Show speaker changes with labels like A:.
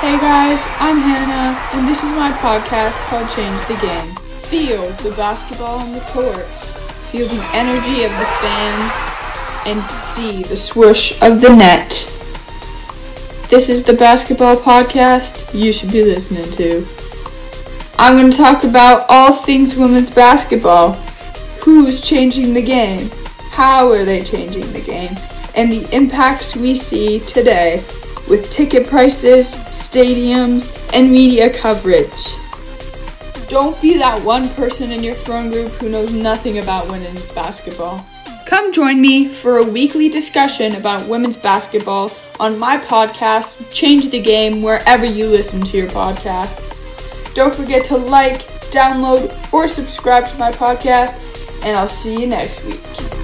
A: Hey guys, I'm Hannah, and this is my podcast called Change the Game. Feel the basketball on the court, feel the energy of the fans, and see the swoosh of the net. This is the basketball podcast you should be listening to. I'm going to talk about all things women's basketball. Who's changing the game? How are they changing the game? And the impacts we see today with ticket prices, stadiums, and media coverage. Don't be that one person in your friend group who knows nothing about women's basketball. Come join me for a weekly discussion about women's basketball on my podcast, Change the Game, wherever you listen to your podcasts. Don't forget to like, download, or subscribe to my podcast, and I'll see you next week.